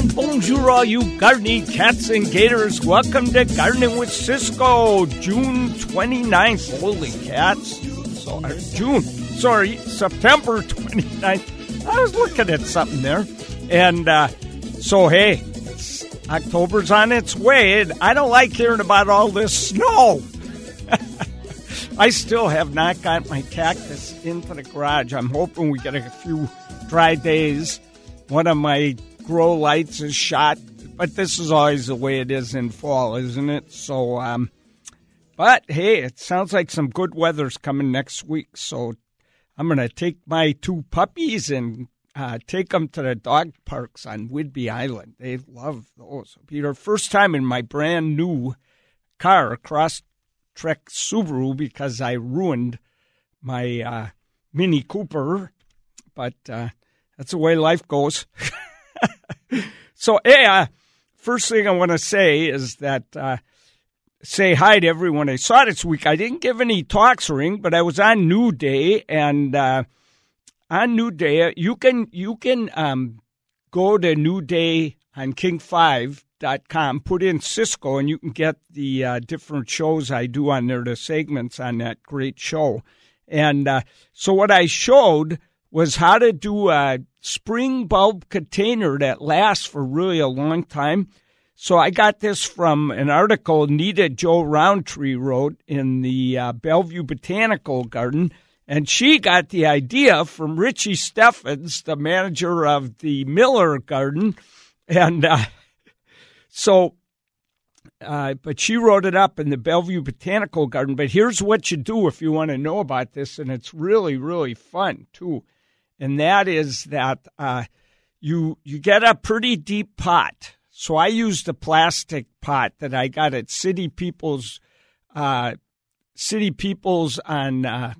And bonjour, all you gardening cats and gators. Welcome to Gardening with Ciscoe, June 29th. Holy cats. So, uh, June, sorry, September 29th. I was looking at something there. And uh, so, hey, October's on its way. And I don't like hearing about all this snow. I still have not got my cactus into the garage. I'm hoping we get a few dry days. One of my grow lights is shot, but this is always the way it is in fall, isn't it? So, um, but hey, it sounds like some good weather's coming next week. So I'm going to take my two puppies and uh, take them to the dog parks on Whidbey Island. They love those. Their first time in my brand new car, Cross Trek Subaru, because I ruined my uh, Mini Cooper. But uh, that's the way life goes. so, yeah, first thing I want to say is that uh, say hi to everyone I saw this week. I didn't give any talks ring, but I was on New Day, and uh, on New Day, you can you can um, go to New Day on King5.com, put in Ciscoe, and you can get the uh, different shows I do on there, the segments on that great show. And uh, so, what I showed was how to do a spring bulb container that lasts for really a long time. So I got this from an article Nita-Jo Rountree wrote in the uh, Bellevue Botanical Garden. And she got the idea from Richie Steffens, the manager of the Miller Garden. And uh, so, uh, but she wrote it up in the Bellevue Botanical Garden. But here's what you do if you want to know about this. And it's really, really fun, too and that is that uh, you you get a pretty deep pot. So I used a plastic pot that I got at City People's uh, City People's on uh,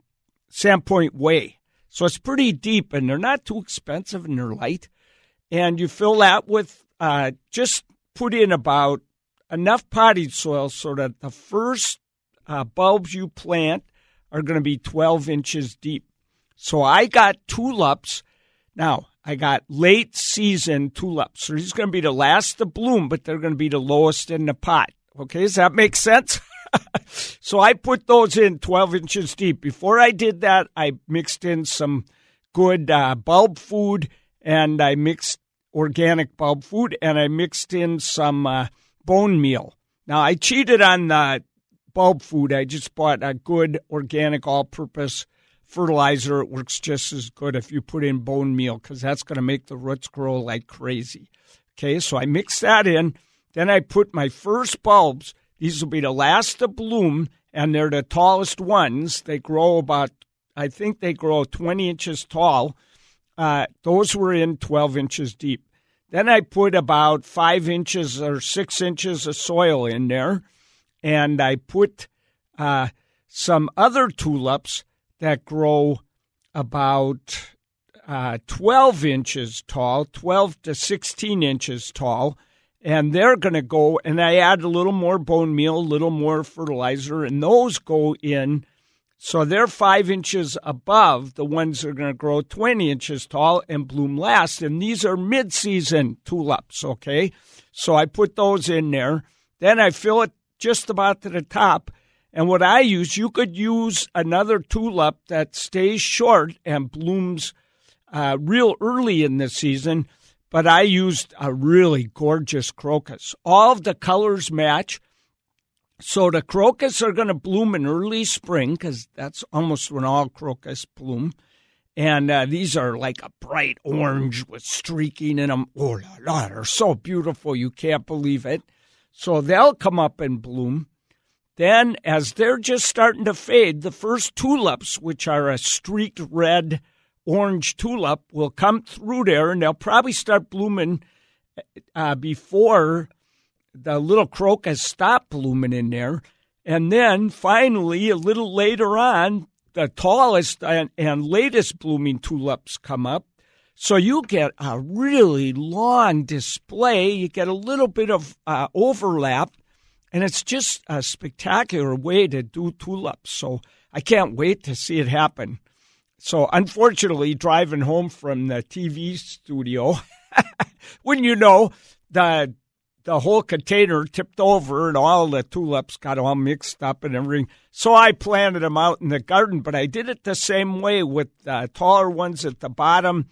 Sandpoint Way. So it's pretty deep, and they're not too expensive, and they're light. And you fill that with uh, just put in about enough potting soil so that the first uh, bulbs you plant are going to be 12 inches deep. So I got tulips. Now, I got late season tulips. So these going to be the last to bloom, but they're going to be the lowest in the pot. Okay, does that make sense? so I put those in 12 inches deep. Before I did that, I mixed in some good uh, bulb food and I mixed organic bulb food and I mixed in some uh, bone meal. Now, I cheated on the bulb food. I just bought a good organic all purpose fertilizer, it works just as good if you put in bone meal because that's going to make the roots grow like crazy. Okay, so I mix that in. Then I put my first bulbs. These will be the last to bloom, and they're the tallest ones. They grow about, I think they grow 20 inches tall. Uh, those were in 12 inches deep. Then I put about five inches or six inches of soil in there, and I put uh, some other tulips that grow about uh, 12 inches tall, 12 to 16 inches tall. And they're going to go, and I add a little more bone meal, a little more fertilizer, and those go in. So they're five inches above the ones that are going to grow 20 inches tall and bloom last. And these are mid season tulips, okay? So I put those in there. Then I fill it just about to the top and what I use, you could use another tulip that stays short and blooms uh, real early in the season, but I used a really gorgeous crocus. All of the colors match. So the crocus are going to bloom in early spring because that's almost when all crocus bloom. And uh, these are like a bright orange with streaking in them. Oh, la, la, they're so beautiful. You can't believe it. So they'll come up and bloom. Then, as they're just starting to fade, the first tulips, which are a streaked red orange tulip, will come through there and they'll probably start blooming uh, before the little crocus stop blooming in there. And then finally, a little later on, the tallest and, and latest blooming tulips come up. So you get a really long display. You get a little bit of uh, overlap and it's just a spectacular way to do tulips. So I can't wait to see it happen. So unfortunately, driving home from the TV studio, wouldn't you know the the whole container tipped over and all the tulips got all mixed up and everything. So I planted them out in the garden, but I did it the same way with uh, taller ones at the bottom,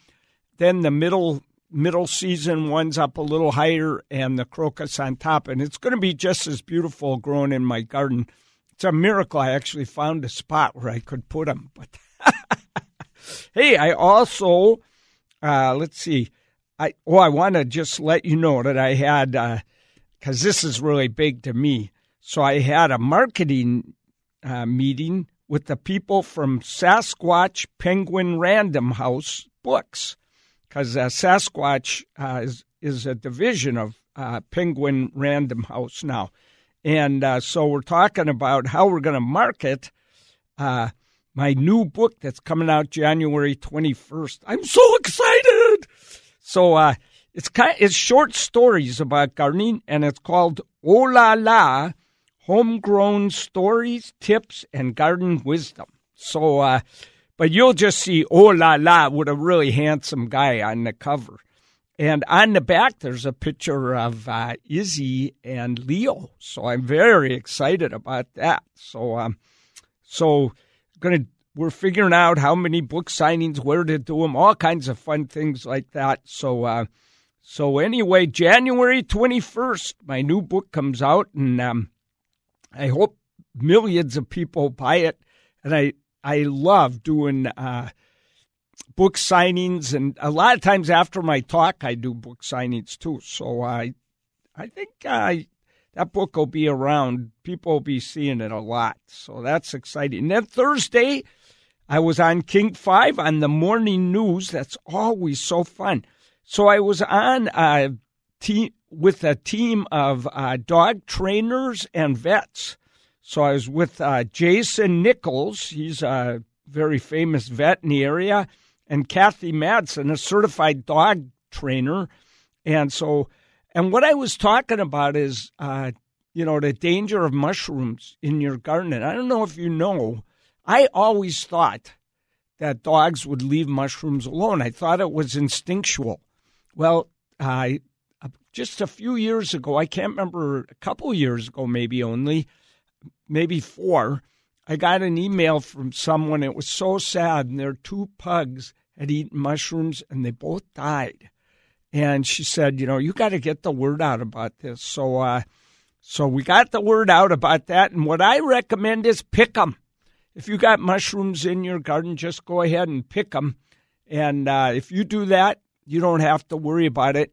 then the middle middle season ones up a little higher, and the crocus on top. And it's going to be just as beautiful growing in my garden. It's a miracle I actually found a spot where I could put them. But hey, I also uh, let's see. I oh, I want to just let you know that I had because uh, this is really big to me. So I had a marketing uh, meeting with the people from Sasquatch Penguin Random House Books, because uh, Sasquatch uh, is is a division of uh, Penguin Random House now, and uh, so we're talking about how we're going to market my new book that's coming out January 21st. I'm so excited. So uh, it's kind of, it's short stories about gardening, and it's called Oh La La, Homegrown Stories, Tips, and Garden Wisdom. So, uh, but you'll just see Oh La La with a really handsome guy on the cover. And on the back, there's a picture of uh, Izzy and Leo. So I'm very excited about that. So, um, so to we're figuring out how many book signings, where to do them, all kinds of fun things like that. So, uh, so anyway, January twenty first, my new book comes out, and um, I hope millions of people buy it. And I I love doing uh, book signings, and a lot of times after my talk, I do book signings too. So I I think I that book will be around. People will be seeing it a lot. So that's exciting. And then Thursday, I was on King 5 on the morning news. That's always so fun. So I was on a team with a team of uh, dog trainers and vets. So I was with uh, Jason Nicholas. He's a very famous vet in the area, and Kathy Madsen, a certified dog trainer. And so and what I was talking about is, uh, you know, the danger of mushrooms in your garden. And I don't know if you know, I always thought that dogs would leave mushrooms alone. I thought it was instinctual. Well, I just a few years ago, I can't remember, a couple years ago, maybe only, maybe four, I got an email from someone. It was so sad, and their two pugs had eaten mushrooms and they both died and she said, you know, you got to get the word out about this. So, uh, so we got the word out about that. And what I recommend is pick them. If you got mushrooms in your garden, just go ahead and pick them. And uh, if you do that, you don't have to worry about it.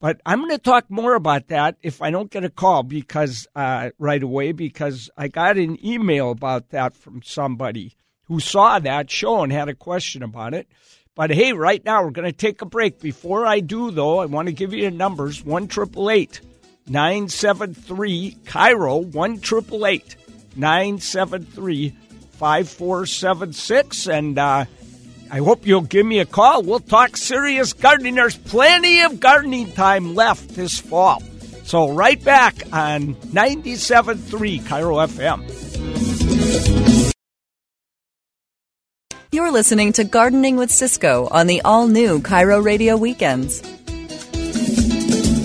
But I'm going to talk more about that if I don't get a call because uh, right away because I got an email about that from somebody who saw that show and had a question about it. But hey, right now we're going to take a break. Before I do, though, I want to give you the numbers 1 973 KIRO, 1 973 5476. And uh, I hope you'll give me a call. We'll talk serious gardening. There's plenty of gardening time left this fall. So, right back on 97.3 KIRO FM. You're listening to Gardening with Ciscoe on the all new KIRO Radio Weekends.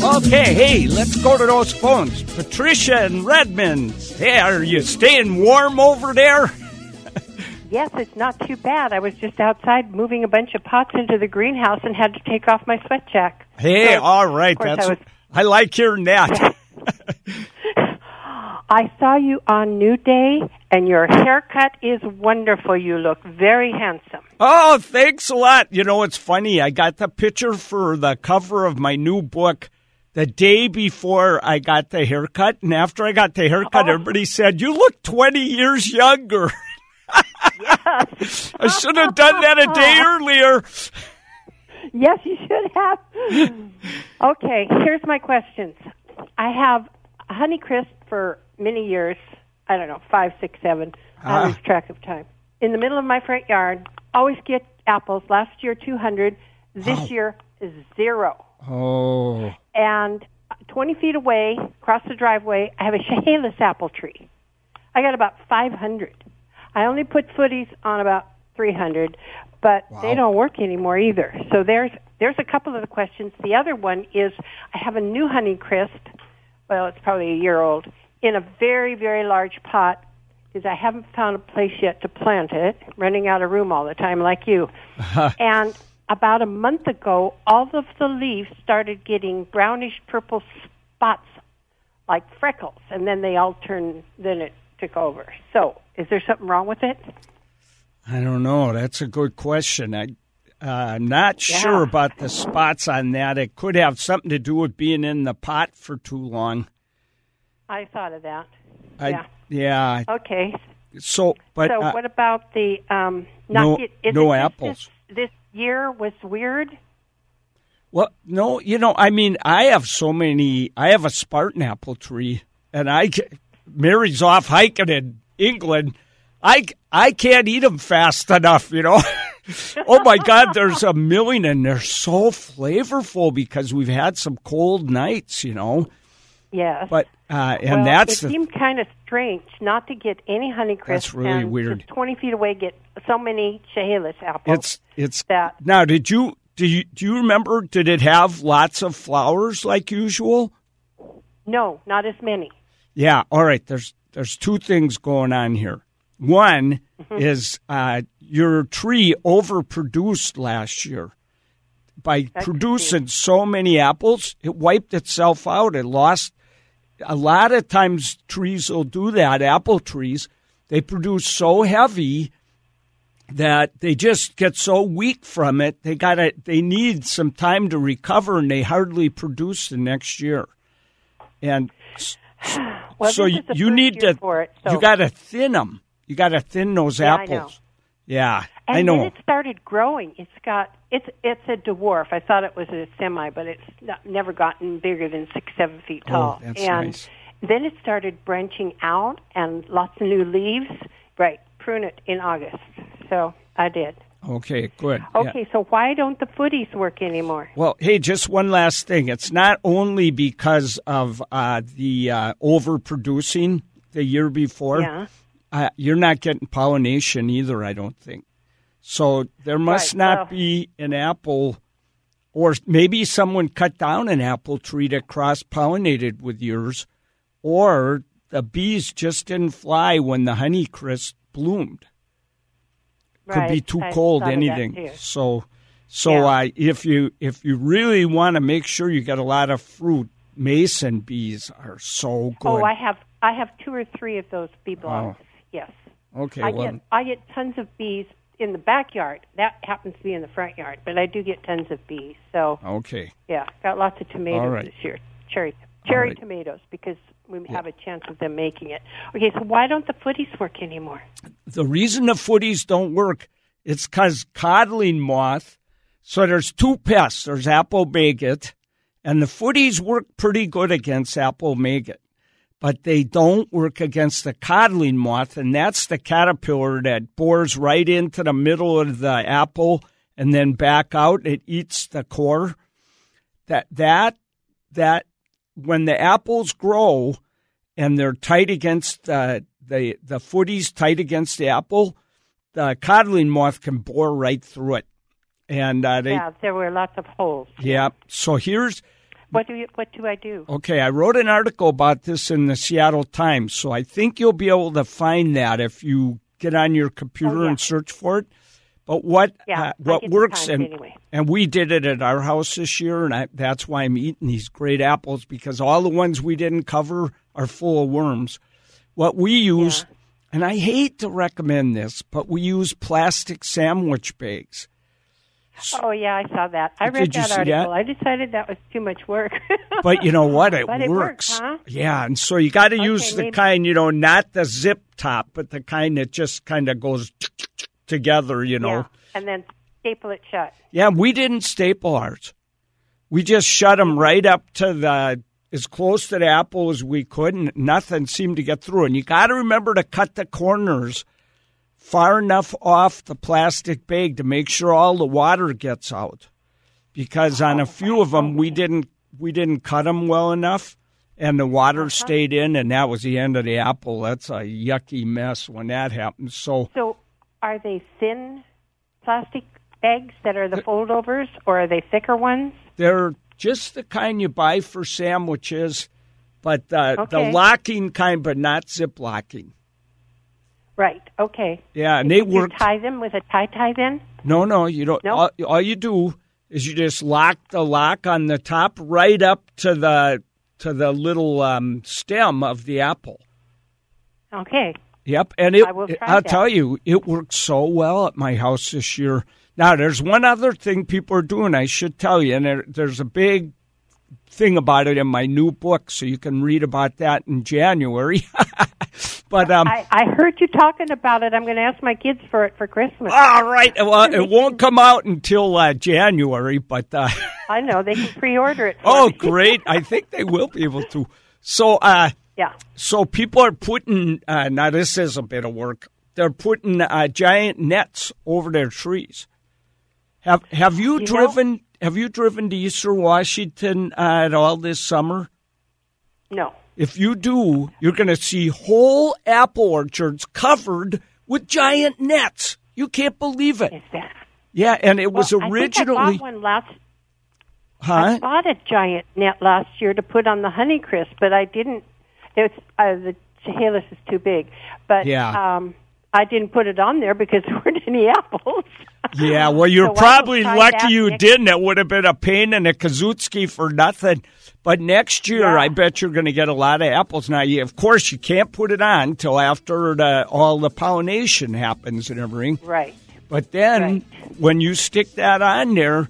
Okay, hey, let's go to those phones. Patricia and Redmond. Hey, are you staying warm over there? Yes, it's not too bad. I was just outside moving a bunch of pots into the greenhouse and had to take off my sweat jack. Hey, so, all right. That's I, was, I like hearing that. I saw you on New Day, and your haircut is wonderful. You look very handsome. Oh, thanks a lot. You know, it's funny. I got the picture for the cover of my new book the day before I got the haircut. And after I got the haircut, oh. everybody said, You look 20 years younger. yes. I should have done that a day earlier. Yes, you should have. okay, here's my questions. I have Honeycrisp for many years. I don't know, five, six, seven. I ah. lose track of time. In the middle of my front yard, always get apples. Last year, 200. This oh. year, zero. Oh. And 20 feet away, across the driveway, I have a Chehalis apple tree. I got about 500. I only put footies on about 300, but Wow. they don't work anymore either. So there's there's a couple of the questions. The other one is I have a new Honeycrisp. Well, it's probably a year old in a very very large pot. because I haven't found a place yet to plant it. Running out of room all the time, like you. and about a month ago, all of the leaves started getting brownish purple spots like freckles, and then they all turned. Then it took over. So, is there something wrong with it? I don't know. That's a good question. I, uh, I'm not Yeah. sure about the spots on that. It could have something to do with being in the pot for too long. I thought of that. I, Yeah. yeah. Okay. So, but so, uh, what about the um? Not no- get, no apples. This, this year was weird. Well, no, you know, I mean, I have so many. I have a Spartan apple tree, and I Mary's off hiking in England. I I can't eat them fast enough, you know. oh my God, there's a million, and they're so flavorful because we've had some cold nights, you know. Yes. But uh, and well, that's it seemed kind of strange not to get any Honeycrisp. That's really and weird. Twenty feet away, get so many Chehalis apples. it's it's that now. Did you do you do you remember? Did it have lots of flowers like usual? no, not as many. Yeah, all right. There's there's two things going on here. One Mm-hmm. is uh, your tree overproduced last year by That could producing so many apples. It wiped itself out. It lost. A lot of times trees will do that. Apple trees they produce so heavy that they just get so weak from it. They got to They need some time to recover, and they hardly produce the next year. And Well, so you, you need to for it. So. you got to thin them. You got to thin those Yeah, I apples. know. Yeah, And I know. then it started growing. It's got it's it's a dwarf. I thought it was a semi, but it's not, never gotten bigger than six seven feet Oh, tall. that's and nice. then it started branching out and lots of new leaves. Right, prune it in August. So I did. Okay, good. Yeah. Okay, so why don't the footies work anymore? Well, hey, just one last thing. It's not only because of uh, the uh, overproducing the year before. Yeah. Uh, you're not getting pollination either, I don't think. So there must Right, not be an apple, or maybe someone cut down an apple tree that cross pollinated with yours, or the bees just didn't fly when the honeycrisp bloomed. Could right. be too I cold, thought of that, anything. So, so Yeah. uh, if you if you really want to make sure you get a lot of fruit, mason bees are so good. Oh, I have I have two or three of those bee blocks. Yes. okay, I well, get I get tons of bees in the backyard. That happens to be in the front yard, but I do get tons of bees. So okay. yeah, got lots of tomatoes right. this year. Cherry cherry right. tomatoes because we have a chance of them making it. Okay, so why don't the footies work anymore? the reason the footies don't work it's because codling moth so there's two pests there's apple maggot and the footies work pretty good against apple maggot but they don't work against the codling moth and that's the caterpillar that bores right into the middle of the apple and then back out it eats the core that that that when the apples grow and they're tight against the the the footies tight against the apple, the codling moth can bore right through it. And uh, they, yeah, there were lots of holes. yeah. So here's What do you, what do I do? okay. I wrote an article about this in the Seattle Times, so I think you'll be able to find that if you get on your computer Oh, yeah. and search for it. But what Yeah, uh, what works and anyway. and we did it at our house this year, and I, that's why I'm eating these great apples because all the ones we didn't cover are full of worms. What we use, and I hate to recommend this, but we use plastic sandwich bags. Oh yeah, I saw that. I read that article. that? I decided that was too much work. But you know what? It But it works. works, huh? Yeah, and so you got to use the maybe- kind, you know, not the zip top, but the kind that just kind of goes together, you know. yeah, and then staple it shut. Yeah, we didn't staple ours. We just shut them right up to the as close to the apple as we could, and nothing seemed to get through. And you got to remember to cut the corners far enough off the plastic bag to make sure all the water gets out. Because on a oh, few of them, we didn't we didn't cut them well enough, and the water uh-huh. stayed in, and that was the end of the apple. That's a yucky mess when that happens. So So, are they thin plastic bags that are the foldovers, or are they thicker ones? They're just the kind you buy for sandwiches, but uh, the Okay. locking kind, but not zip locking. Right. Okay. Yeah, and they work. tie them with a tie tie then? No, no, you don't. No? All, all you do is you just lock the lock on the top right up to the to the little um, stem of the apple. Okay. Yep, and it, I will I'll that. tell you, it worked so well at my house this year. Now, there's one other thing people are doing. I should tell you, and there, there's a big thing about it in my new book, so you can read about that in January. but um, I, I heard you talking about it. I'm going to ask my kids for it for Christmas. all right, well, it won't come out until uh, January, but. Uh, I know they can pre-order it. Oh, great! I think they will be able to. So, uh, Yeah. so people are putting. Uh, now, this is a bit of work. They're putting uh, giant nets over their trees. Have Have you, know- driven? have you driven to Eastern Washington uh, at all this summer? No. If you do, you're going to see whole apple orchards covered with giant nets. You can't believe it. Is that? Yeah, and it was Well, I think I originally, bought one last. huh? I bought a giant net last year to put on the Honeycrisp, but I didn't. It's uh, the Chehalis is too big, but Yeah. um, I didn't put it on there because there weren't any apples. Yeah, well, you're So probably lucky you next- didn't. It would have been a pain in a kazutski for nothing. But next year, Yeah. I bet you're going to get a lot of apples. Now, you, of course, you can't put it on till after the, all the pollination happens and everything. Right. But then, Right. when you stick that on there,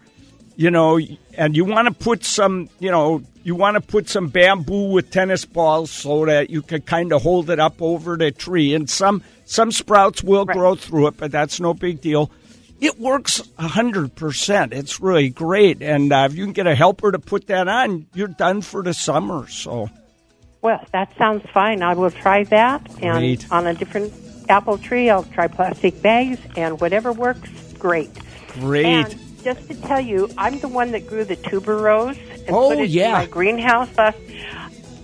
you know, and you want to put some, you know, you want to put some bamboo with tennis balls so that you can kind of hold it up over the tree. And some some sprouts will Right. grow through it, but that's no big deal. It works a hundred percent. It's really great, and uh, if you can get a helper to put that on, you're done for the summer. So Well, that sounds fine. I will try that. And Great. on a different apple tree, I'll try plastic bags and whatever works, great. great. And just to tell you, I'm the one that grew the tuberose and Oh, put it yeah. in my greenhouse last.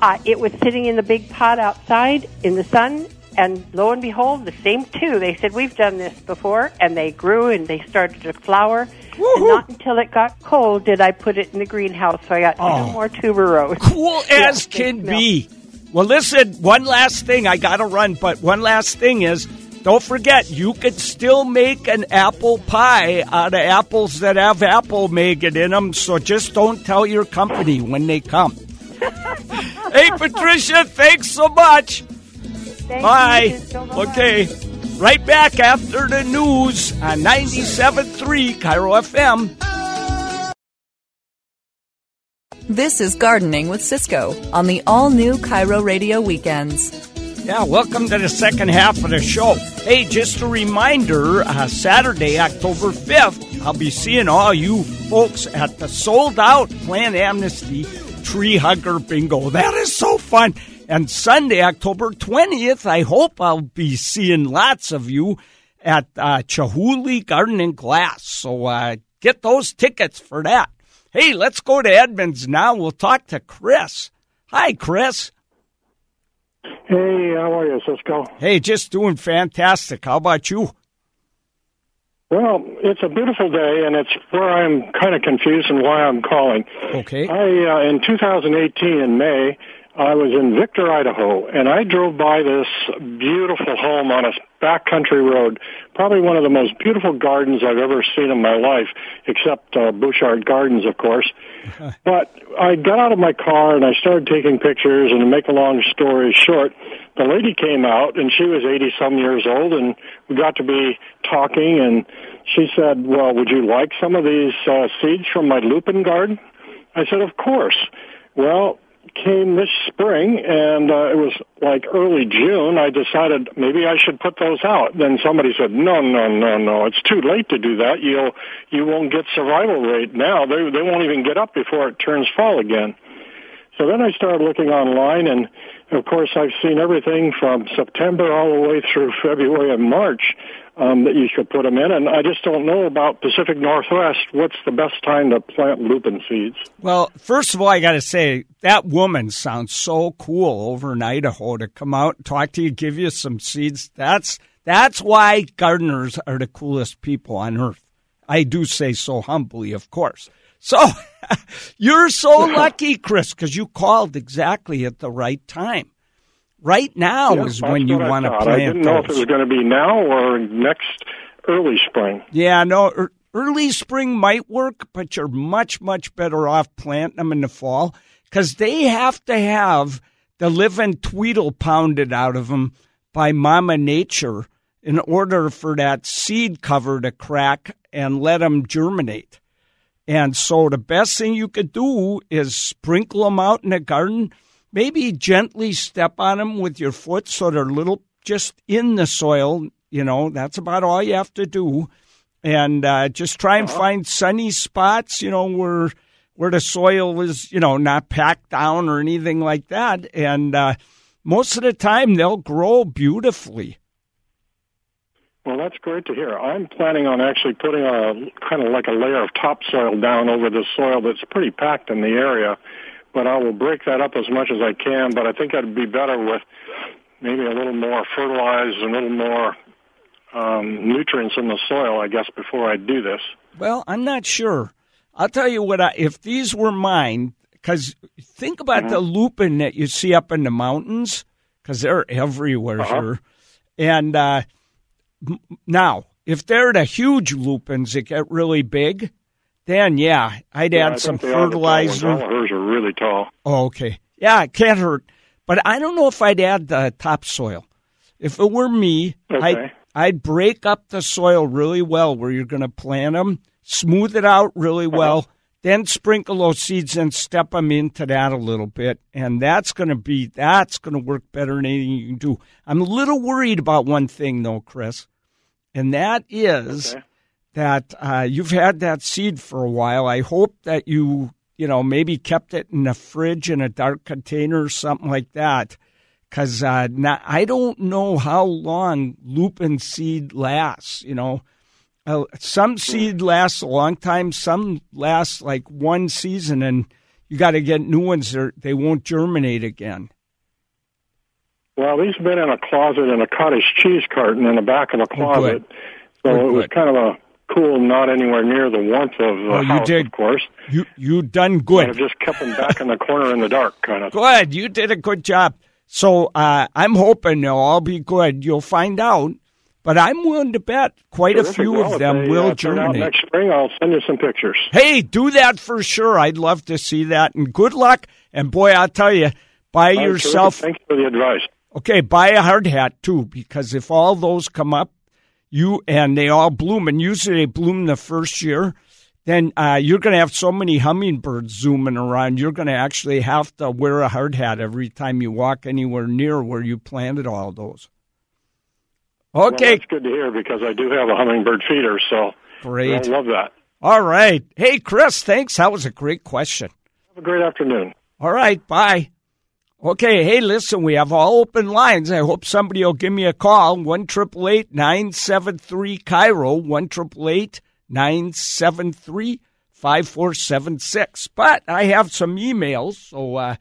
Uh, it was sitting in the big pot outside in the sun, and lo and behold, the same two. They said we've done this before, and they grew and they started to flower. And not until it got cold did I put it in the greenhouse. So I got Oh. two more tuberose. cool as can be. Well, listen, one last thing. I got to run, but one last thing is don't forget, you could still make an apple pie out of apples that have apple maggot in them, so just don't tell your company when they come. hey, Patricia, thanks so much. Thank Bye. So bye-bye. Okay. Right back after the news on 97.3 KIRO FM. This is Gardening with Ciscoe on the all new KIRO Radio Weekends. Yeah, welcome to the second half of the show. Hey, just a reminder uh, Saturday, October 5th, I'll be seeing all you folks at the sold out PlantAmnesty Tree Hugger Bingo. That is so fun. And Sunday, October 20th, I hope I'll be seeing lots of you at uh, Chihuly Garden and Glass. So uh, get those tickets for that. Hey, let's go to Edmonds now. We'll talk to Chris. Hi, Chris. Hey, how are you, Ciscoe? Hey, just doing fantastic. How about you? Well, it's a beautiful day, and it's where I'm kind of confused and why I'm calling. Okay. I, uh, in 2018 in May, I was in Victor, Idaho, and I drove by this beautiful home on a backcountry road. Probably one of the most beautiful gardens I've ever seen in my life, except uh, Butchart Gardens, of course. but I got out of my car and I started taking pictures. And to make a long story short, the lady came out and she was 80 some years old, and we got to be talking. And she said, "Well, would you like some of these uh, seeds from my lupin garden?" I said, "Of course." Well, came this spring, and uh, it was like early June. I decided maybe I should put those out. Then somebody said, "No, no, no, no! It's too late to do that. You'll you won't get survival rate now. They they won't even get up before it turns fall again." So then I started looking online, and of course I've seen everything from September all the way through February and March um, that you should put them in. And I just don't know about Pacific Northwest. What's the best time to plant lupin seeds? Well, first of all, I got to say that woman sounds so cool over in Idaho to come out talk to you, give you some seeds. That's That's why gardeners are the coolest people on earth. I do say so humbly, of course. So you're so lucky, Chris, because you called exactly at the right time. Right now Yeah, is when you want to plant I didn't know if it was going to be now or next early spring. Yeah, no, ear- early spring might work, but you're much, much better off planting them in the fall because they have to have the living tweedle pounded out of them by Mama Nature in order for that seed cover to crack and let them germinate. And so the best thing you could do is sprinkle them out in the garden. Maybe gently step on them with your foot so they're little just in the soil. You know, that's about all you have to do. And uh, just try and find sunny spots, you know, where where the soil is, you know, not packed down or anything like that. And uh, most of the time they'll grow beautifully. Well, that's great to hear. I'm planning on actually putting a kind of like a layer of topsoil down over the soil that's pretty packed in the area, but I will break that up as much as I can. But I think I'd be better with maybe a little more fertilized and a little more um, nutrients in the soil, I guess, before I do this. Well, I'm not sure. I'll tell you what. I, if these were mine, because think about the lupin that you see up in the mountains, because they're everywhere Uh-huh. here. And uh, now, if they're the huge lupins that get really big, then yeah, I'd Yeah, add some they are the tall ones. fertilizer. All hers are really tall. Oh, okay. Yeah, it can't hurt. But I don't know if I'd add the topsoil. If it were me, Okay. I'd, I'd break up the soil really well where you're going to plant them, smooth it out really Uh-huh. well, then sprinkle those seeds and step them into that a little bit. And that's going to be, that's going to work better than anything you can do. I'm a little worried about one thing though, Chris, and that is Okay. that uh, you've had that seed for a while. I hope that you, you know, maybe kept it in a fridge in a dark container or something like that. Because uh, now, I don't know how long lupin seed lasts. You know, uh, some seed lasts a long time. Some last like one season, and you got to get new ones. They're, they won't germinate again. Well, these have been in a closet in a cottage cheese carton in the back of a closet. So it was kind of a cool, not anywhere near the warmth of the Oh, you did of course. You you done I've good. just kept them back in the corner in the dark, kind of. Good. You did a good job. So uh, I'm hoping they'll all be good. You'll find out. But I'm willing to bet quite a few Well, of them they, will uh, germinate. next spring, I'll send you some pictures. Hey, do that for sure. I'd love to see that. And good luck. And boy, I'll tell you, buy All yourself. terrific. Thanks for the advice. Okay, buy a hard hat too, because if all those come up, you and they all bloom, and usually they bloom the first year, then uh, you're going to have so many hummingbirds zooming around. You're going to actually have to wear a hard hat every time you walk anywhere near where you planted all those. Well, Okay, that's good to hear because I do have a hummingbird feeder, so great. I love that. All right. Hey, Chris, thanks. That was a great question. Have a great afternoon. All right, bye. Okay, hey, listen, we have all open lines. I hope somebody will give me a call. One triple eight nine seven three KIRO. One triple eight nine seven three five four seven six. But I have some emails, so uh,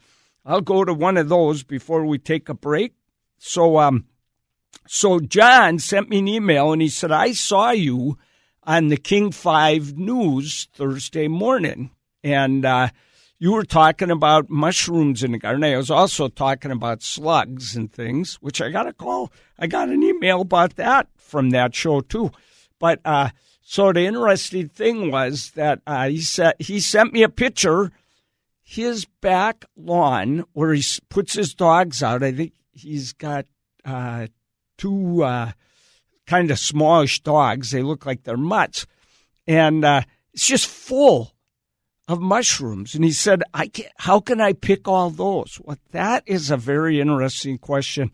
I'll go to one of those before we take a break. So, um, so John sent me an email and he said, I saw you on the King 5 News Thursday morning. And uh, you were talking about mushrooms in the garden. I was also talking about slugs and things, which I got a call. I got an email about that from that show too. But uh, so the interesting thing was that uh, he said he sent me a picture. His back lawn where he puts his dogs out. I think he's got uh, two uh, kind of smallish dogs. They look like they're mutts, and uh, it's just full of mushrooms. And he said, "I can How can I pick all those?" Well, that is a very interesting question.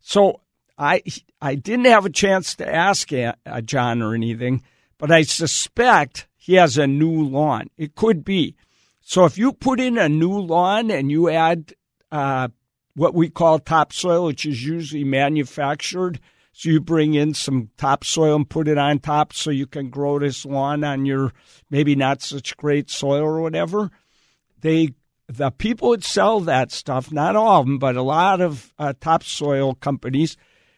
So I I didn't have a chance to ask uh, John or anything, but I suspect he has a new lawn. It could be. So if you put in a new lawn and you add uh, what we call topsoil, which is usually manufactured. So you bring in some topsoil and put it on top so you can grow this lawn on your maybe not such great soil or whatever. They the people that sell that stuff, not all of them, but a lot of uh, topsoil companies,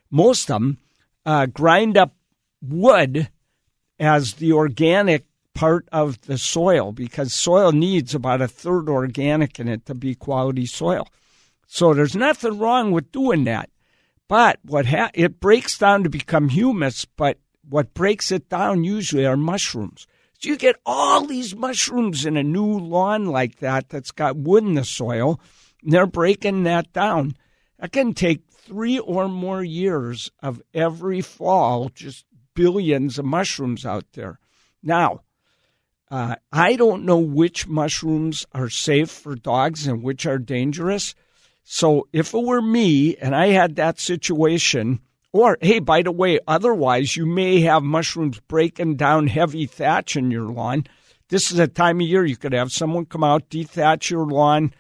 most of them, uh, grind up wood as the organic part of the soil because soil needs about a third organic in it to be quality soil. So there's nothing wrong with doing that. But what ha- it breaks down to become humus, but what breaks it down usually are mushrooms. So you get all these mushrooms in a new lawn like that that's got wood in the soil, and they're breaking that down. That can take three or more years of every fall, just billions of mushrooms out there. Now, uh, I don't know which mushrooms are safe for dogs and which are dangerous. So if it were me and I had that situation, or hey, by the way, otherwise you may have mushrooms breaking down heavy thatch in your lawn. This is a time of year you could have someone come out, dethatch your lawn,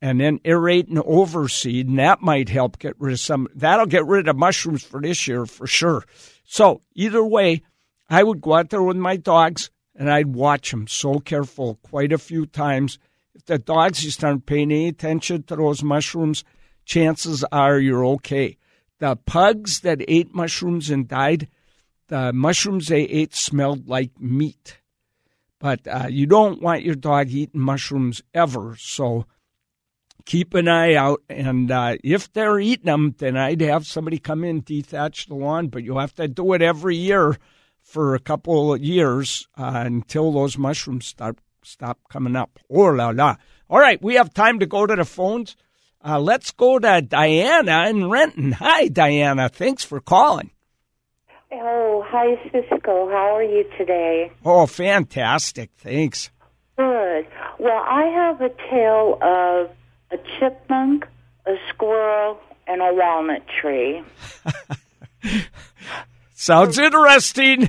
and then aerate and overseed, and that might help get rid of some. That'll get rid of mushrooms for this year for sure. So either way, I would go out there with my dogs and I'd watch them so careful quite a few times. If the dogs just aren't paying any attention to those mushrooms, chances are you're okay. The pugs that ate mushrooms and died, the mushrooms they ate smelled like meat. But uh, you don't want your dog eating mushrooms ever. So keep an eye out. And uh, if they're eating them, then I'd have somebody come in, dethatch the lawn. But you'll have to do it every year for a couple of years uh, until those mushrooms start stop coming up. Oh la la! All right, we have time to go to the phones. Uh, let's go to Diana in Renton. Hi, Diana. Thanks for calling. Oh, hi, Ciscoe. How are you today? Oh, fantastic. Thanks. Good. Well, I have a tale of a chipmunk, a squirrel, and a walnut tree. Sounds interesting.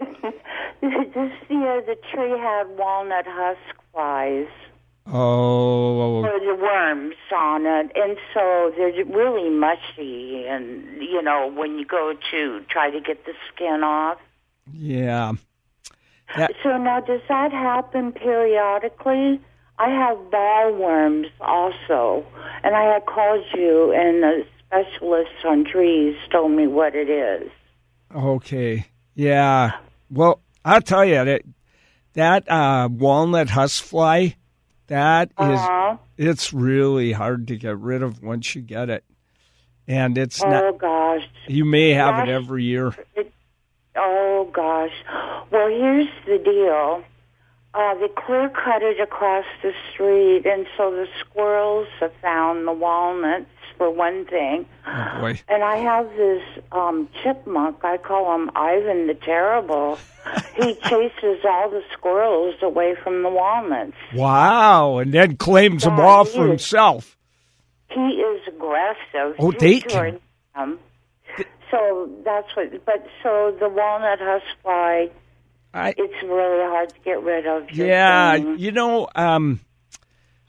This year, the tree had walnut husk flies. Oh. Or the worms on it, and so they're really mushy. And you know, when you go to try to get the skin off. Yeah. That- So now, does that happen periodically? I have ball worms also, and I had called you, and the specialist on trees told me what it is. Okay. Yeah. Well, I'll tell you that that uh, walnut husk fly, that is, Uh-huh. it's really hard to get rid of once you get it, and it's Oh not. gosh. You may have it every year. It, oh gosh. Well, here's the deal. Uh, they clear cut it across the street, and so the squirrels have found the walnuts for one thing. Oh boy. And I have this um, chipmunk. I call him Ivan the Terrible. he chases all the squirrels away from the walnuts. Wow! And then claims them all for is. himself. He is aggressive. Oh, they can- him. So that's what. But so the walnut husk fly, I, it's really hard to get rid of. Yeah, thing. you know, um,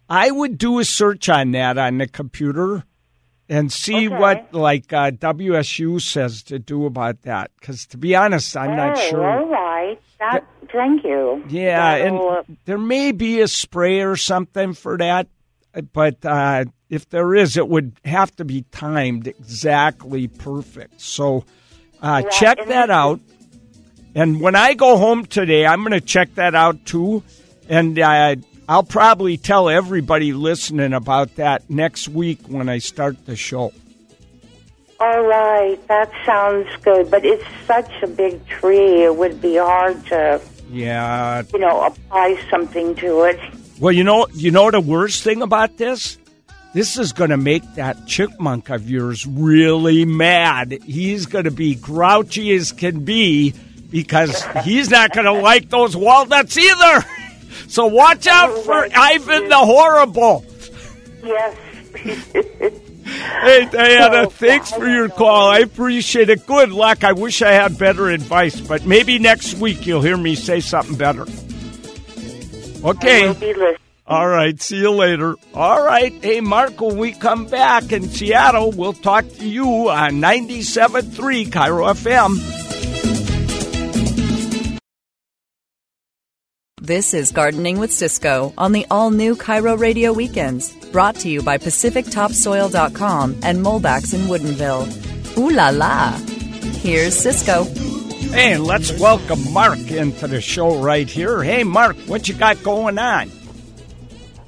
I would do a search on that on the computer and see Okay. what like uh, WSU says to do about that. Because to be honest, I'm not Oh, sure. All right. That, thank you. Yeah, That'll, and there may be a spray or something for that, but uh, if there is, it would have to be timed exactly perfect. So uh, Yeah, check and that out. And when I go home today, I'm going to check that out too. And uh, I'll probably tell everybody listening about that next week when I start the show. all right. That sounds good. But it's such a big tree. It would be hard to, Yeah. you know, apply something to it. Well, you know, you know the worst thing about this. This is going to make that chipmunk of yours really mad. He's going to be grouchy as can be because he's not going to like those walnuts either. So watch out Oh, for. Ivan the Horrible. Yes. Hey, Diana, Oh, thanks for your call. I appreciate it. Good luck. I wish I had better advice, but maybe next week you'll hear me say something better. Okay. We'll be listening. All right. See you later. All right. Hey, Mark, when we come back in Seattle, we'll talk to you on 97.3 KIRO FM. This is Gardening with Ciscoe on the all new KIRO Radio Weekends, brought to you by PacificTopsoil.com and Molbak's in Woodinville. Ooh la la! here's Ciscoe. Hey, let's welcome Mark into the show right here. Hey, Mark, what you got going on?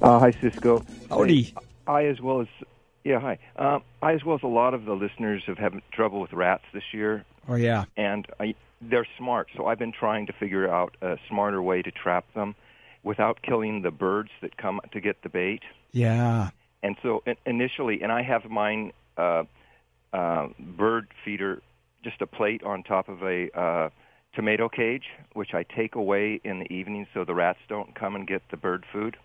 Uh, hi, Ciscoe. Howdy. Hey, I as well as yeah, hi. Um, I as well as a lot of the listeners have had trouble with rats this year, Oh yeah. and I, they're smart. So I've been trying to figure out a smarter way to trap them without killing the birds that come to get the bait. Yeah. And so in, initially, and I have mine uh, uh, bird feeder, just a plate on top of a uh, tomato cage, which I take away in the evening so the rats don't come and get the bird food.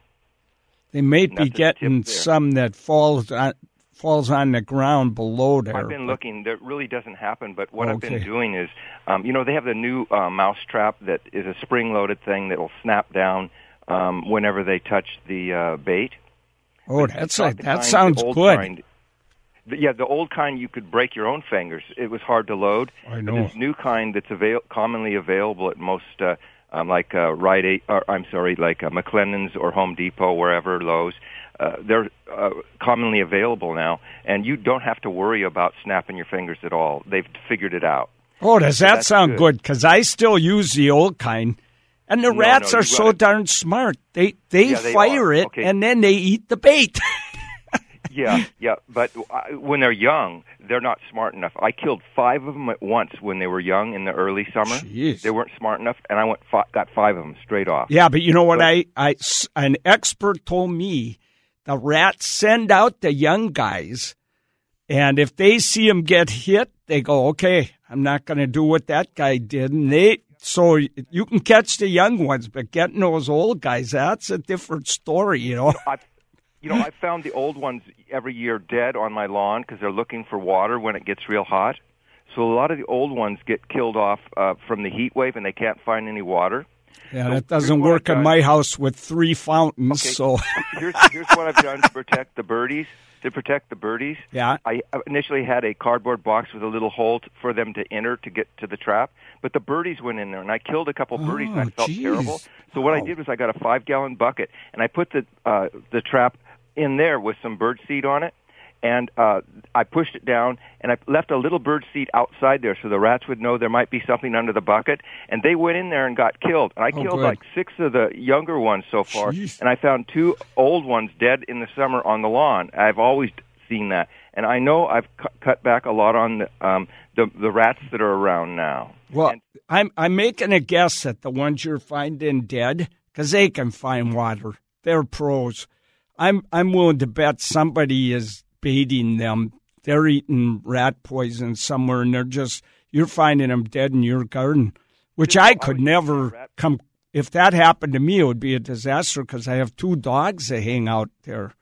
They may be That's a tip getting some that falls on falls on the ground below there. I've been looking. That really doesn't happen. But what I've been doing is, um, you know, they have the new uh, mouse trap that is a spring-loaded thing that will snap down um, whenever they touch the uh, bait. Oh, But that's a, that kind- sounds good. Kind. Yeah, the old kind you could break your own fingers. It was hard to load. I But know. This new kind that's avail- commonly available at most, uh, um, like uh, Rite Aid, or I'm sorry, like uh, McLendon's or Home Depot, wherever Lowe's. Uh, they're uh, commonly available now, and you don't have to worry about snapping your fingers at all. They've figured it out. Oh, does that sound good. Because I still use the old kind, and the No, rats no, are so darn smart. They they Yeah, fire are. it Okay. and then they eat the bait. Yeah, yeah, but uh, when they're young, they're not smart enough. I killed five of them at once when they were young in the early summer. Jeez. They weren't smart enough, and I went fi- got five of them straight off. yeah, but you know what? But- I an expert told me the rats send out the young guys, and if they see them get hit, they go, "Okay, I'm not going to do what that guy did." And they so you can catch the young ones, but getting those old guys, that's a different story, you know. I, you know, I found the old ones every year dead on my lawn because they're looking for water when it gets real hot. So a lot of the old ones get killed off uh, from the heat wave, and they can't find any water. Yeah, So that doesn't work in my house with three fountains. Okay. So here's here's what I've done to protect the birdies. To protect the birdies, Yeah. I initially had a cardboard box with a little hole t- for them to enter to get to the trap. But the birdies went in there, and I killed a couple birdies, and I Oh, felt geez. terrible. So what I did was I got a five gallon bucket, and I put the uh, the trap in there with some bird seed on it, and uh, I pushed it down, and I left a little bird seed outside there so the rats would know there might be something under the bucket, and they went in there and got killed. And I Oh, killed good. like six of the younger ones so far, Jeez. and I found two old ones dead in the summer on the lawn. I've always seen that, and I know I've cu- cut back a lot on the um, the, the rats that are around now. Well, And- I'm I'm making a guess that the ones you're finding dead, because they can find water. They're pros. I'm I'm willing to bet somebody is baiting them. They're eating rat poison somewhere, and they're just you're finding them dead in your garden, which I could never come. If that happened to me, it would be a disaster because I have two dogs that hang out there.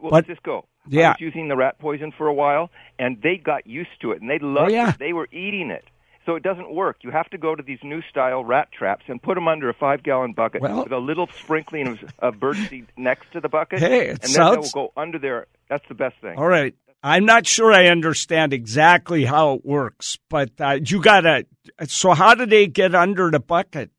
Well, But- Ciscoe, yeah. I was using the rat poison for a while, and they got used to it, and they loved Oh, yeah. it. They were eating it. So it doesn't work. You have to go to these new style rat traps and put them under a five gallon bucket Well- with a little sprinkling of, of bird seed next to the bucket. Hey, it and then sounds- they will go under there. That's the best thing. All right. I'm not sure I understand exactly how it works, but uh, you got to. So, how do they get under the bucket?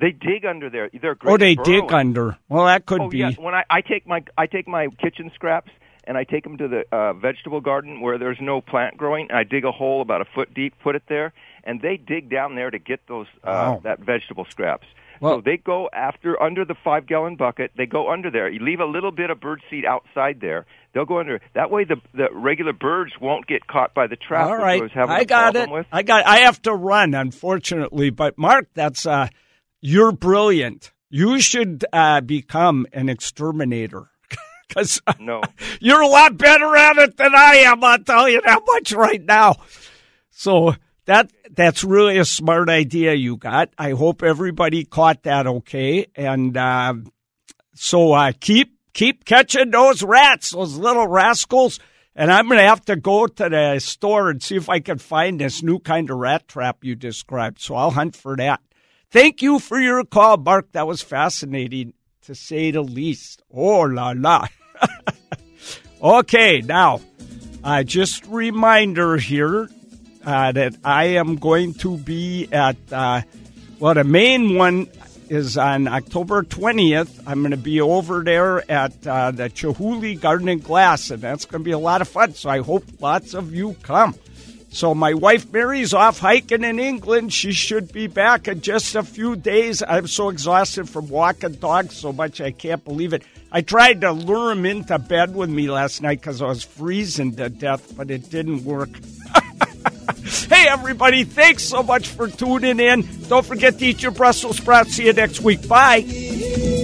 They dig under there. They're great. Oh, they dig under. Well, that could Oh be. yeah, when I, I take my I take my kitchen scraps and I take them to the uh, vegetable garden where there's no plant growing, and I dig a hole about a foot deep, put it there, and they dig down there to get those uh, Wow. that vegetable scraps. Well- so they go after under the five gallon bucket. They go under there. You leave a little bit of bird seed outside there. They'll go under. That way, the the regular birds won't get caught by the trap. All which I was having I a got it. With. I got. I have to run, unfortunately. But Mark, that's uh, you're brilliant. You should uh, become an exterminator because No, you're a lot better at it than I am. I'll tell you that much right now. So that that's really a smart idea you got. I hope everybody caught that okay. And uh, so uh, keep keep catching those rats, those little rascals. And I'm going to have to go to the store and see if I can find this new kind of rat trap you described. So I'll hunt for that. Thank you for your call, Mark. That was fascinating to say the least. Oh la la. okay, now, uh, just reminder here uh, that I am going to be at, uh, well, the main one is on October 20th. I'm going to be over there at uh, the Chihuly Garden and Glass, and that's going to be a lot of fun. So I hope lots of you come. So my wife Mary's off hiking in England. She should be back in just a few days. I'm so exhausted from walking dogs so much I can't believe it. I tried to lure him into bed with me last night because I was freezing to death, but it didn't work. hey, everybody, thanks so much for tuning in. Don't forget to eat your Brussels sprouts. See you next week. Bye.